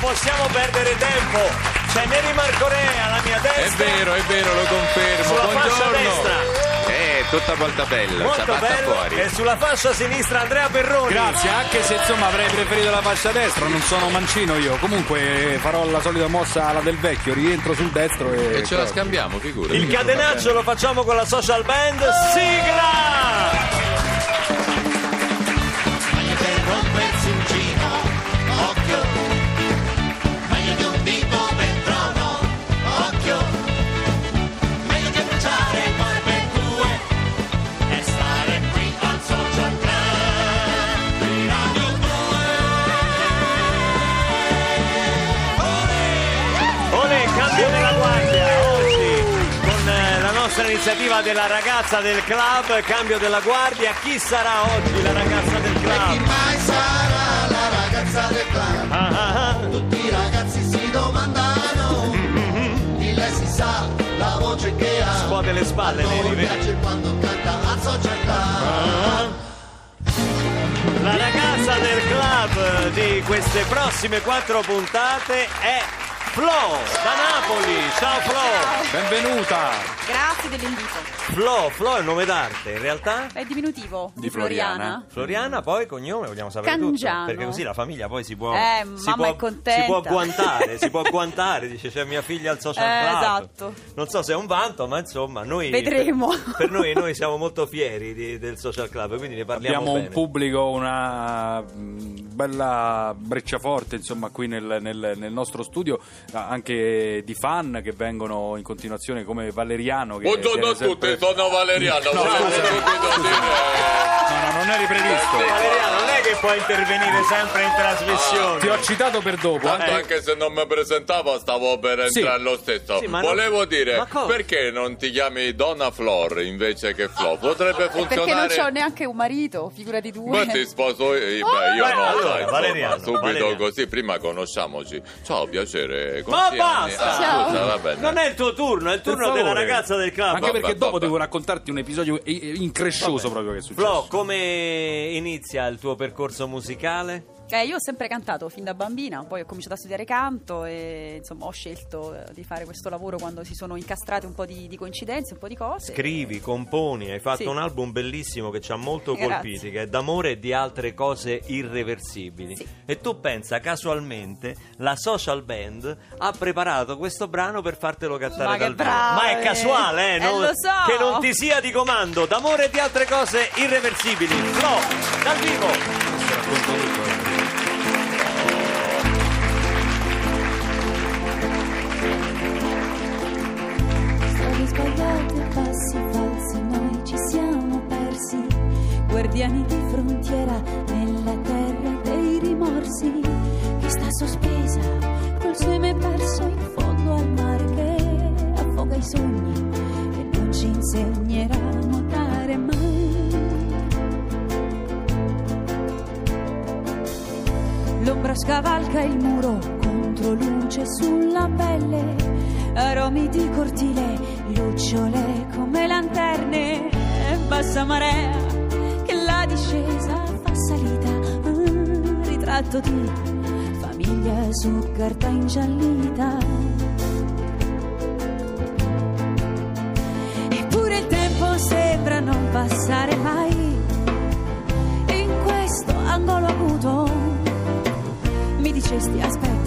possiamo perdere tempo. C'è Neri Marcorea alla mia È destra. vero, è vero, lo confermo. Sulla fascia Buongiorno. destra. Eh, tutta molto bella, Molto ciabatta bello. fuori. E sulla fascia sinistra Andrea Perroni. Grazie, anche se insomma avrei preferito la fascia destra, non sono mancino io. Comunque farò la solita mossa alla del vecchio, rientro sul destro e. E ce la scambiamo, figurati. Il catenaccio lo facciamo con la social band. Sigla! Eh, la nostra iniziativa della ragazza del club, cambio della guardia. Chi sarà oggi la ragazza del Chi club? mai sarà la ragazza del club? Ah, ah, ah. Tutti i ragazzi si domandano Di lei si sa la voce che ha Scuote le spalle, Neri, vedi? piace quando canta al social club La ragazza del club di queste prossime quattro puntate è Flo da Napoli. Ciao Flo. Benvenuta! Grazie dell'invito. Flo, Flo è un nome d'arte in realtà? È diminutivo Di di, Floriana. Floriana. Floriana, poi cognome, vogliamo sapere tutto. Cangiano. Perché così la famiglia poi si può. Eh, si mamma può, è contenta. Si può guantare, si può guantare, dice c'è mia figlia al social Eh, club. esatto. Non so se è un vanto, ma insomma, noi. Vedremo. Per, per noi, noi siamo molto fieri di- del social club, quindi ne parliamo Abbiamo bene. un pubblico, una mh, bella brecciaforte insomma qui nel, nel- nel nostro studio, anche di fan che vengono in continuazione come Valeriano. Che Buongiorno a tutti, sono Valeriano. No, volevo scusa, subito scusa. dire- No, no, non eri previsto. Valeriano, non è che puoi intervenire sempre in trasmissione. Ti ho citato per dopo. Tanto Eh. anche se non mi presentavo stavo per Sì. entrare lo stesso. Sì, ma non- Volevo dire, perché non ti chiami Donna Flor invece che Flo? Potrebbe Perché non funzionare... c'ho neanche un marito, figurati due. Ma ti sposo io, beh, io Beh, no, allora, dai, insomma, Valeriano, subito Valeriano. così, prima conosciamoci. Ciao, piacere. Ma basta! Ah, scusa, va bene. Non è il tuo turno, è il turno della ragazza del club. Anche perché dopo vabbè. Devo raccontarti un episodio increscioso proprio che è successo. Flo, come inizia il tuo percorso musicale? Eh, io ho sempre cantato fin da bambina, poi ho cominciato a studiare canto e insomma ho scelto eh, di fare questo lavoro quando si sono incastrate un po' di, di coincidenze, un po' di cose. Scrivi, componi, hai fatto Sì. un album bellissimo che ci ha molto Grazie. colpiti, che è d'amore e di altre cose irreversibili. Sì. E tu pensa, casualmente, la social band ha preparato questo brano per fartelo cantare Ma dal vivo. Ma è casuale, eh? Eh, non- lo so. Che non ti sia di comando, d'amore e di altre cose irreversibili. Flo, dal vivo! Racconto tutto. Guardiani di frontiera nella terra dei rimorsi. Che sta sospesa col seme perso in fondo al mare che affoga i sogni e non ci insegnerà a nuotare mai. L'ombra scavalca il muro contro luce sulla pelle. Aromi di cortile, lucciole come lanterne. E bassa marea ritratto di famiglia su carta ingiallita. Eppure il tempo sembra non passare mai. In questo angolo acuto mi dicesti aspettami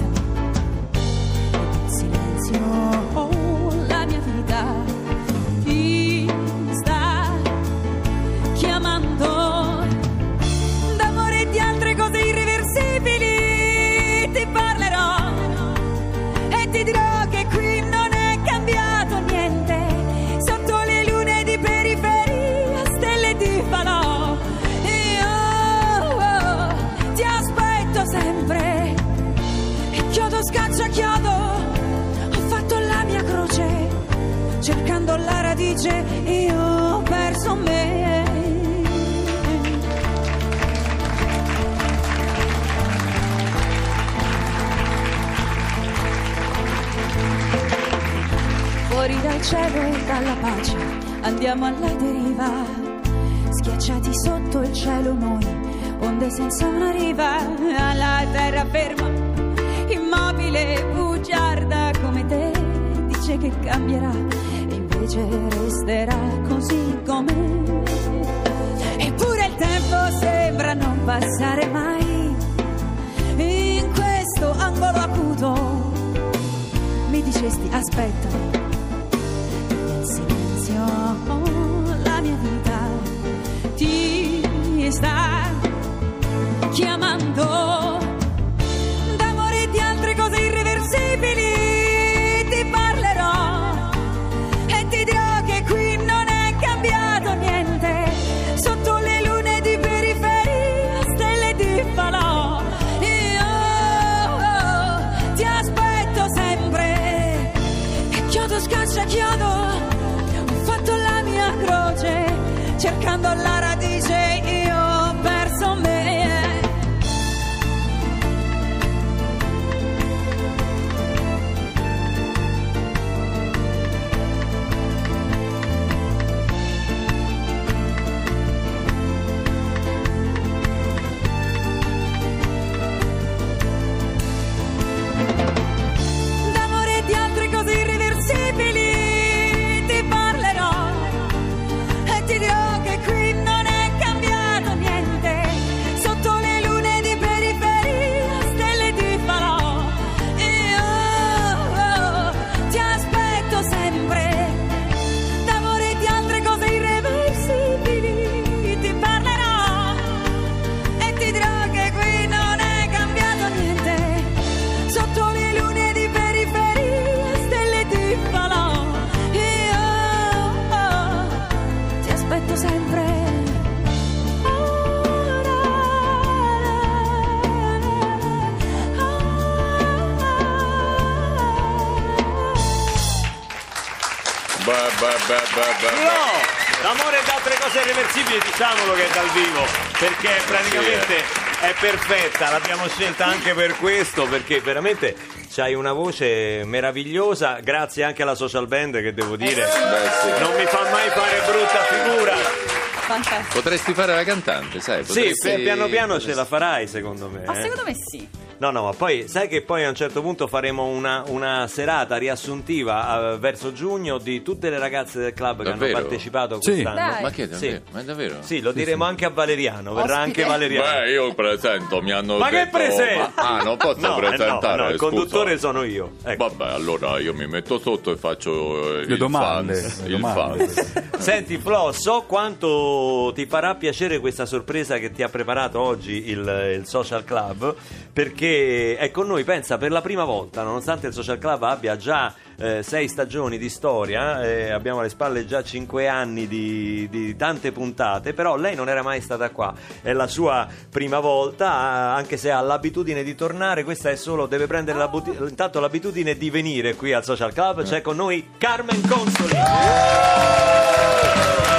la radice e ho perso me. Fuori dal cielo e dalla pace andiamo alla deriva. Schiacciati sotto il cielo noi onde senza una riva. Alla terra ferma immobile bugiarda come te, dice che cambierà invece resterà così com'è. Eppure il tempo sembra non passare mai in questo angolo acuto. Mi dicesti aspetta, cercando la Beh, beh, beh. No! L'amore ed altre cose irreversibili, diciamolo che è dal vivo, perché praticamente è perfetta, l'abbiamo scelta anche per questo, perché veramente c'hai una voce meravigliosa, grazie anche alla social band che devo dire, Beh, sì. non mi fa mai fare brutta figura. Fantastico. Potresti fare la cantante, sai? Sì, Potresti- pi- piano piano ce la farai secondo me. Ma eh. secondo me sì. No, no, ma poi sai che poi a un certo punto faremo una, una serata riassuntiva eh, verso giugno di tutte le ragazze del club che Davvero? hanno partecipato Sì. quest'anno. Dai. Ma che davvero? Sì. Ma davvero? Sì, lo diremo anche a Valeriano, verrà Ospite. anche Valeriano. Beh, io presento, mi hanno Ma che detto... presento? Ma- Ah, non posso No, eh, presentare, no, no, il scusa. conduttore sono io. Ecco. Vabbè, allora io mi metto sotto e faccio eh, Le il domande, fans, le il domande. fans. Senti Flo, so quanto ti farà piacere questa sorpresa che ti ha preparato oggi il, il Social Club, perché è con noi, pensa, per la prima volta, nonostante il Social Club abbia già eh, sei stagioni di storia, eh, abbiamo alle spalle già cinque anni di, di tante puntate, però lei non era mai stata qua, è la sua prima volta, ah, anche se ha l'abitudine di tornare, questa è solo, deve prendere buti- intanto l'abitudine di venire qui al Social Club, c'è con noi Carmen Consoli. Ciao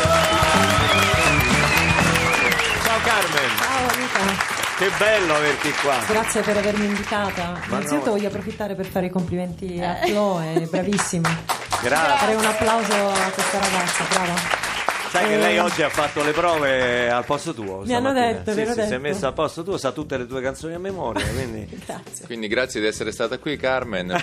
che bello averti qua. grazie per avermi invitata. Innanzitutto no. voglio approfittare per fare i complimenti a Flo, è bravissima. Grazie. Farei un applauso a questa ragazza, brava. Sai che Eh, lei oggi ha fatto le prove al posto tuo? Mi hanno stamattina. detto, sì, hanno sì, si è detto. messa al posto tuo, sa tutte le tue canzoni a memoria, quindi... Grazie. Quindi grazie di essere stata qui, Carmen.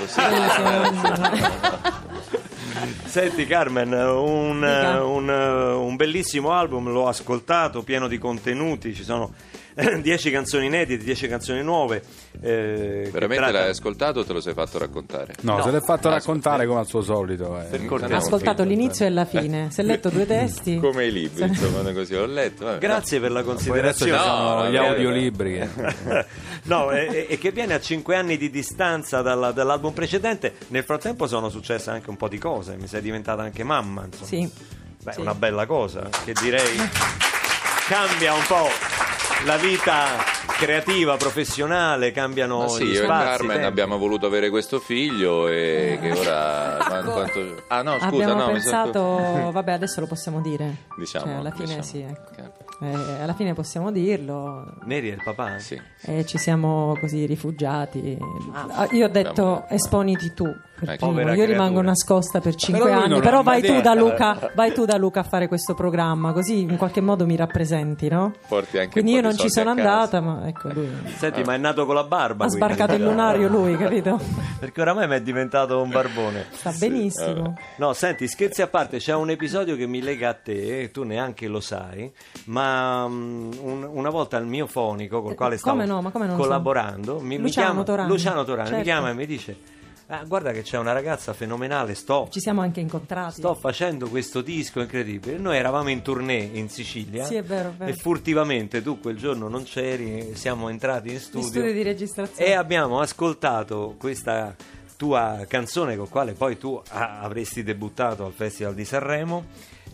Senti Carmen, un, un- un bellissimo album, l'ho ascoltato, pieno di contenuti, ci sono 10 canzoni inedite, 10 canzoni nuove. eh, Veramente tratta- l'hai ascoltato o te lo sei fatto raccontare? No, No. se l'è fatto Ah, raccontare come al suo solito. eh. Cortesia. ascoltato l'inizio e la fine, si è letto due testi. Come i libri, insomma, così ho letto. vabbè. Grazie per la considerazione. ci sono No, gli no, audiolibri. eh. no, e, e che viene a 5 anni di distanza dalla- dall'album precedente. Nel frattempo sono successe anche un po' di cose. Mi sei diventata anche mamma, insomma. Sì. Beh, sì. una bella cosa, che direi cambia un po' la vita creativa, professionale, cambiano Ma sì, gli io e spazi. Carmen tempi. abbiamo voluto avere questo figlio e che ora... ma- quanto- Ah no, scusa, Abbiamo no, mi sono- pensato, vabbè adesso lo possiamo dire. Diciamo, Cioè, alla fine diciamo. sì, ecco. Ok. Eh, alla fine possiamo dirlo. Neri è il papà? Sì. E ci siamo così rifugiati. Ah, Io ho detto esponiti tu. Ecco. primo. Povera Io rimango creatura. nascosta per cinque Però lui anni. Però vai tu, Luca, vai tu da Luca a fare questo programma, così in qualche modo mi rappresenti, no? Porti anche Quindi io non ci sono andata, ma ecco lui. Senti, ma è nato con la barba. Ha quindi. sbarcato il lunario lui, capito? Perché oramai mi è diventato un barbone. Sta benissimo. No, senti, scherzi a parte, c'è un episodio che mi lega a te, e tu neanche lo sai, ma un- una volta il mio fonico col Eh, quale stavo come no, ma come non so? collaborando, mi, mi Luciano chiama, Torani. Luciano Torani mi Certo. chiama e mi dice, "Ah, guarda che c'è una ragazza fenomenale, sto, Ci siamo anche incontrati. sto facendo questo disco incredibile. Noi eravamo in tournée in Sicilia Sì, è vero, è vero. e furtivamente tu quel giorno non c'eri, siamo entrati in In studio, studio di registrazione. e abbiamo ascoltato questa tua canzone con quale poi tu avresti debuttato al Festival di Sanremo,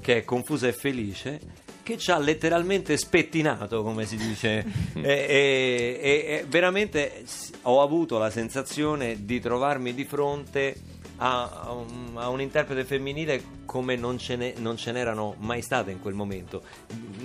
che è Confusa e Felice, che ci ha letteralmente spettinato, come si dice. e, e- e- veramente ho avuto la sensazione di trovarmi di fronte a, a un, a un interprete femminile come non ce, ne, non ce n'erano mai state in quel momento,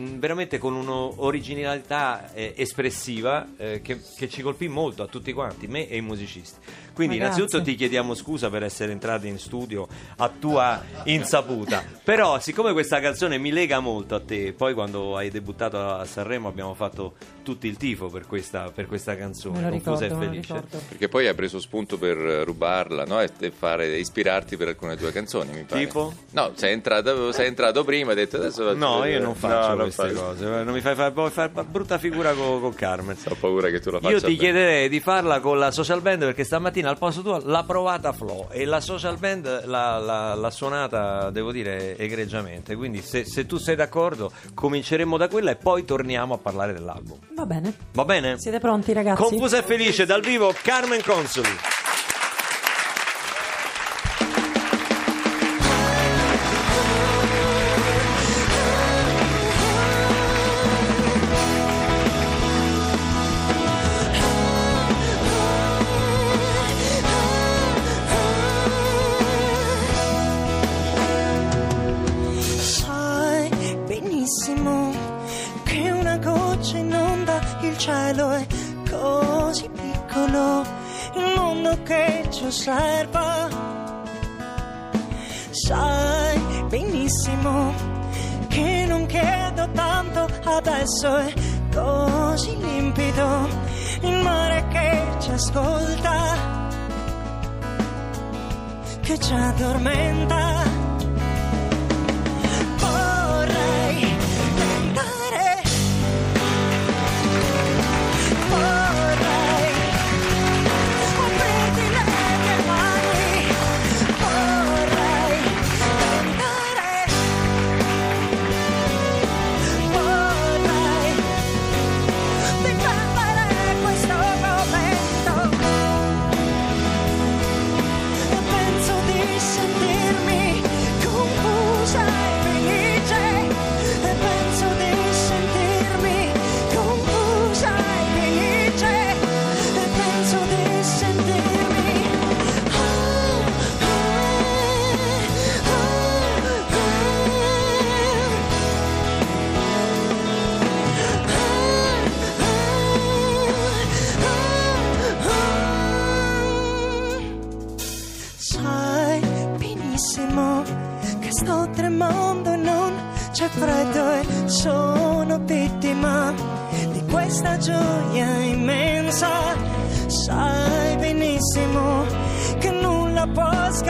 Mm, veramente con un'originalità eh, espressiva eh, che, che ci colpì molto a tutti quanti, me e i musicisti. Quindi Ma innanzitutto grazie. ti chiediamo scusa per essere entrati in studio a tua insaputa, però siccome questa canzone mi lega molto a te, poi quando hai debuttato a Sanremo abbiamo fatto tutto il tifo per questa, per questa canzone, Confusa ricordo, e felice. Perché poi hai preso spunto per eh, rubarla no? e fare, ispirarti per alcune tue canzoni, mi pare. Tipo? No, sei entrato, sei entrato prima e hai detto adesso faccio No, io non faccio No, non queste fai. cose, non mi fai fare, fare brutta figura con, con Carmen. Ho paura che tu la faccia Io ti bene. chiederei di farla con la social band perché stamattina al posto tuo l'ha provata Flo e la social band l'ha, l'ha- l'ha suonata, devo dire, egregiamente. Quindi se, se tu sei d'accordo cominceremo da quella e poi torniamo a parlare dell'album. Va bene. Va bene? Siete pronti, ragazzi? Confusa e felice dal vivo Carmen Consoli. Adesso è così limpido il mare che ci ascolta che ci addormenta.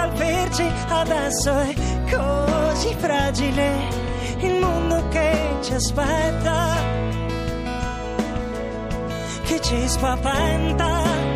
Può scalfirci adesso è così fragile il mondo che ci aspetta, che ci spaventa.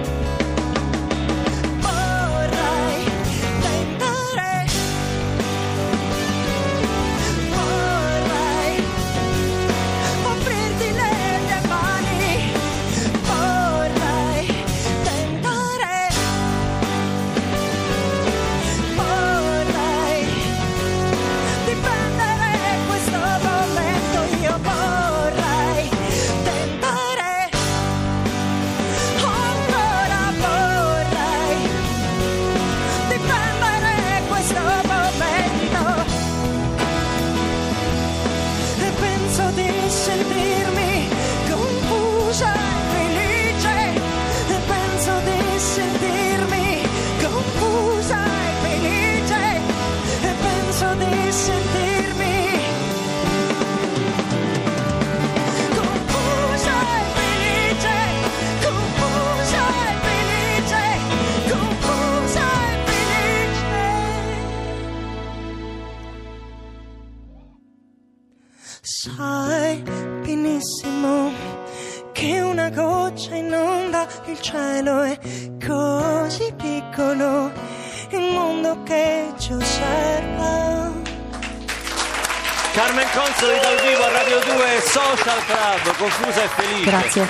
Kyle. Carmen Consoli dal vivo a Radio 2 Social Club, confusa e felice. Grazie.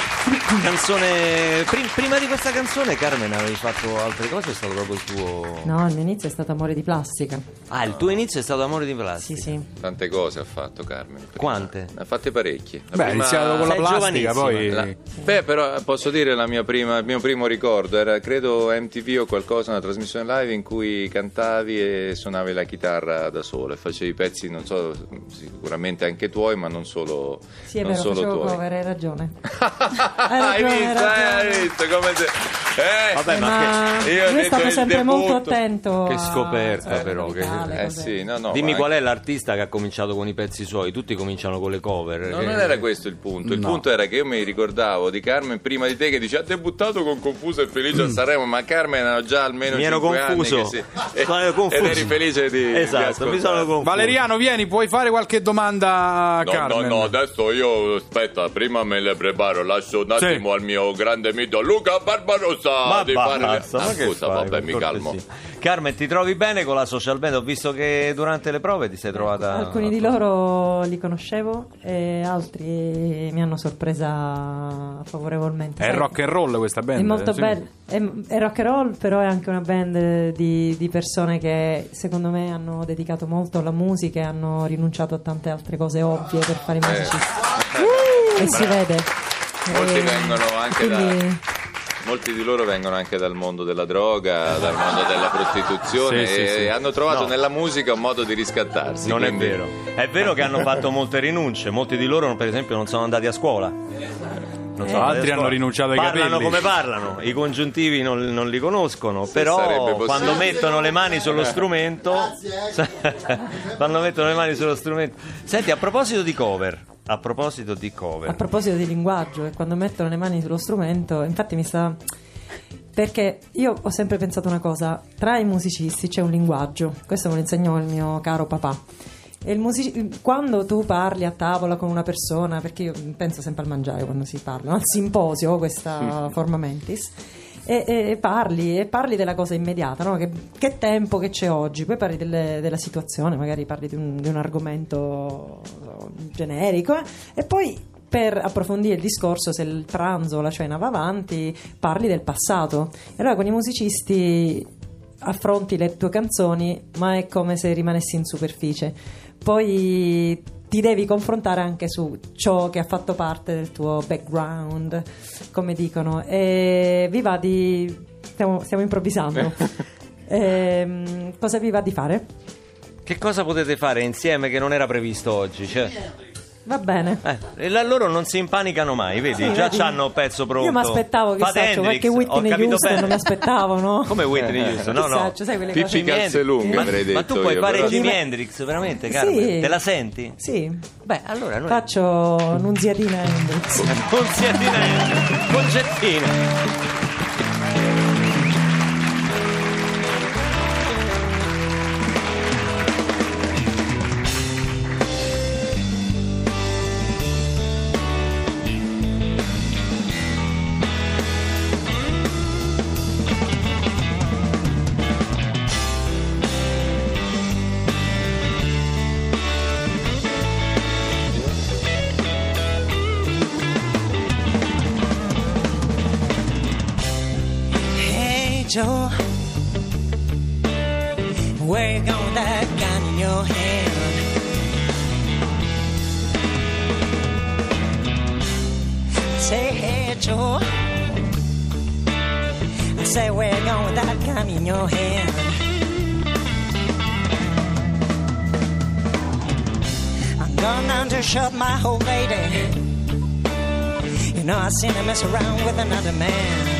Canzone. prim- prima di questa canzone, Carmen, avevi fatto altre cose? È stato proprio il tuo. No, il mio inizio è stato amore di plastica. Ah, il tuo inizio è stato Amore di Sì, plastica. sì. Tante cose ha fatto Carmen. prima. Quante? Ne ha fatte parecchie. La Beh, prima- iniziato con la Sei plastica, poi... La- Beh, però posso dire la mia prima- il mio primo ricordo era credo MTV o qualcosa, una trasmissione live in cui cantavi e suonavi la chitarra da solo e facevi pezzi, non so, sicuramente anche tuoi, ma non solo, Sì, è non vero, solo tuoi. cover, hai ragione. hai ragione, visto, hai eh, hai visto come se... Eh, Vabbè, ma Ma che- io lui è stato sempre debutto. molto attento. Che scoperta, a- però, che- eh sì, no, no. Dimmi qual anche- è l'artista che ha cominciato con i pezzi suoi? Tutti cominciano con le cover. No, che- non era questo il punto. Il No. punto era che io mi ricordavo di Carmen prima di te che dice ha debuttato con Confuso e Felice a Sanremo, ma Carmen era già almeno Mm. Mi ero 5 confuso. anni che si- Sono confuso. ed eri felice di di Esatto, mi sono confuso. Valeriano, vieni, puoi fare qualche domanda a No, Carmen? no, no, adesso io aspetta, prima me le preparo, lascio un Sì. attimo al mio grande mito Luca Barbarossa Ma di fare le- basta, ma Ah, che scusa, fai, vabbè, mi calmo. Carmen, ti trovi bene con la social band? Ho visto che durante le prove ti sei trovata. Alcuni di loro li conoscevo e altri mi hanno sorpresa favorevolmente. È Sai, rock and roll questa band. È molto sì. bella, è, è rock and roll, però è anche una band di, di persone che secondo me hanno dedicato molto alla musica e hanno rinunciato a tante altre cose ovvie per fare i musicisti. E si vede. Molti E vengono anche da- quindi- Molti di loro vengono anche dal mondo della droga, dal mondo della prostituzione Sì, sì, e sì. hanno trovato No. nella musica un modo di riscattarsi. Non è quindi- vero. È vero che hanno fatto molte rinunce. Molti di loro, per esempio, non sono andati a scuola. Non andati a Altri hanno rinunciato ai Parlano capelli. come parlano, i congiuntivi non, non li conoscono, sarebbe però quando mettono le mani sullo strumento, quando mettono le mani sullo strumento. Senti, a proposito di cover, a proposito di cover, A proposito di linguaggio, e quando mettono le mani sullo strumento, infatti mi sta. Perché io ho sempre pensato una cosa: tra i musicisti c'è un linguaggio, questo me lo insegnò il mio caro papà. E il music- quando tu parli a tavola con una persona, perché io penso sempre al mangiare quando si parla, al simposio, questa forma mentis, e, e parli, e parli della cosa immediata, no? che, che tempo che c'è oggi, poi parli delle- della situazione, magari parli di un, di un argomento generico, eh, e poi per approfondire il discorso, se il pranzo o la cena va avanti, parli del passato. E allora con i musicisti affronti le tue canzoni, ma è come se rimanessi in superficie. Poi ti devi confrontare anche su ciò che ha fatto parte del tuo background, come dicono. E vi va di. Stiamo, stiamo improvvisando. Ehm, cosa vi va di fare? che cosa potete fare insieme che non era previsto oggi? Cioè, Va bene. eh, e la- loro non si impanicano mai, vedi? Sì, Già vedi? c'hanno pezzo pronto. Io mi aspettavo che Fate faccio qualche Hendrix, Whitney Houston, bene. non mi aspettavo, no? Come Whitney Houston? No, no. Sai quelle Pippi cose- Hendrix. lunghe, ma, avrei ma detto tu puoi io, fare però- Jimi Hendrix, veramente, Carmen? Sì. Te la senti? Sì, Beh, allora noi faccio Nunziatina Hendrix. non si attina Hey where you going with that gun in your hand? Say hey Joe, I say where you going with that gun in your hand? I'm gonna shut my whole lady. You know I seen her mess around with another man.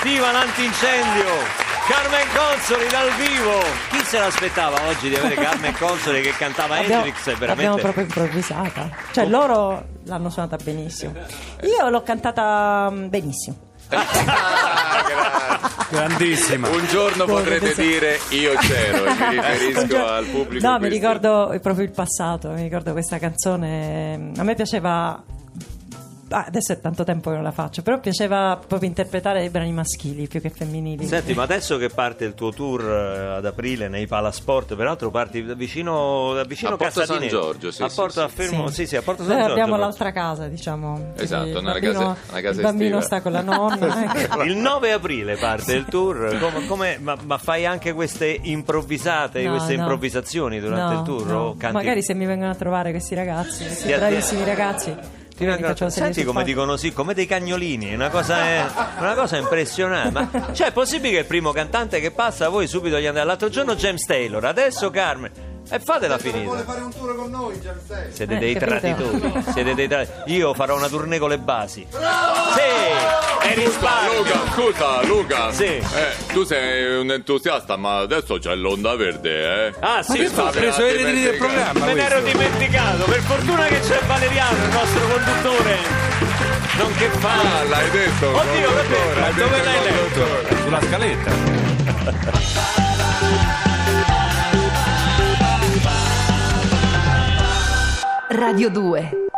Attiva l'antincendio. Carmen Consoli dal vivo. Chi se l'aspettava oggi di avere Carmen Consoli che cantava Abbiamo- Hendrix? È L'abbiamo veramente... proprio improvvisata. Cioè, loro l'hanno suonata benissimo. Io l'ho cantata mm, benissimo. Grandissima. Un giorno Dove potrete dire io c'ero e mi riferisco giorno- al pubblico. No, mi questo. ricordo proprio il passato, mi ricordo questa canzone. A me piaceva. Ah, adesso è tanto tempo che non la faccio, però piaceva proprio interpretare i brani maschili più che femminili. Senti, ma adesso che parte il tuo tour eh, ad aprile nei Palasport, peraltro parti da vicino, da vicino A Porto. San Giorgio, sì, a sì, Porto sì. a Fermo, sì, sì, a Porto San Noi Giorgio. abbiamo l'altra casa, diciamo. Esatto, una bambino, casa- una casa il bambino estiva. sta con la nonna. ecco. Il 9 aprile parte il tour, come, come- ma, ma fai anche queste improvvisate, No, queste no. improvvisazioni durante No, il tour? no. o canti- Magari se mi vengono a trovare questi ragazzi, questi Ti- bravissimi ragazzi. Ti magari vengono- faccio la serie Senti come dicono sì, come dei cagnolini, è una cosa, è una cosa impressionante. Ma cioè, è possibile che il primo cantante che passa voi subito gli andate? L'altro giorno James Taylor, adesso Carmen. E fatela finita. fare un tour con noi, Siete Eh, dei capito? traditori. Siete dei traditori. Io farò una tournée con le basi. Sì! E Luca, risparmio. scusa Luca, Sì. Eh, tu sei un entusiasta ma adesso c'è l'onda verde eh. Ah, sì, ha preso i redini del programma? Me ne ero dimenticato. Per fortuna che c'è Valeriano, il nostro conduttore. Non che fa. Ah, l'hai detto Oddio, conduttore, vabbè, hai dove detto l'hai letto? Sulla scaletta. Radio 2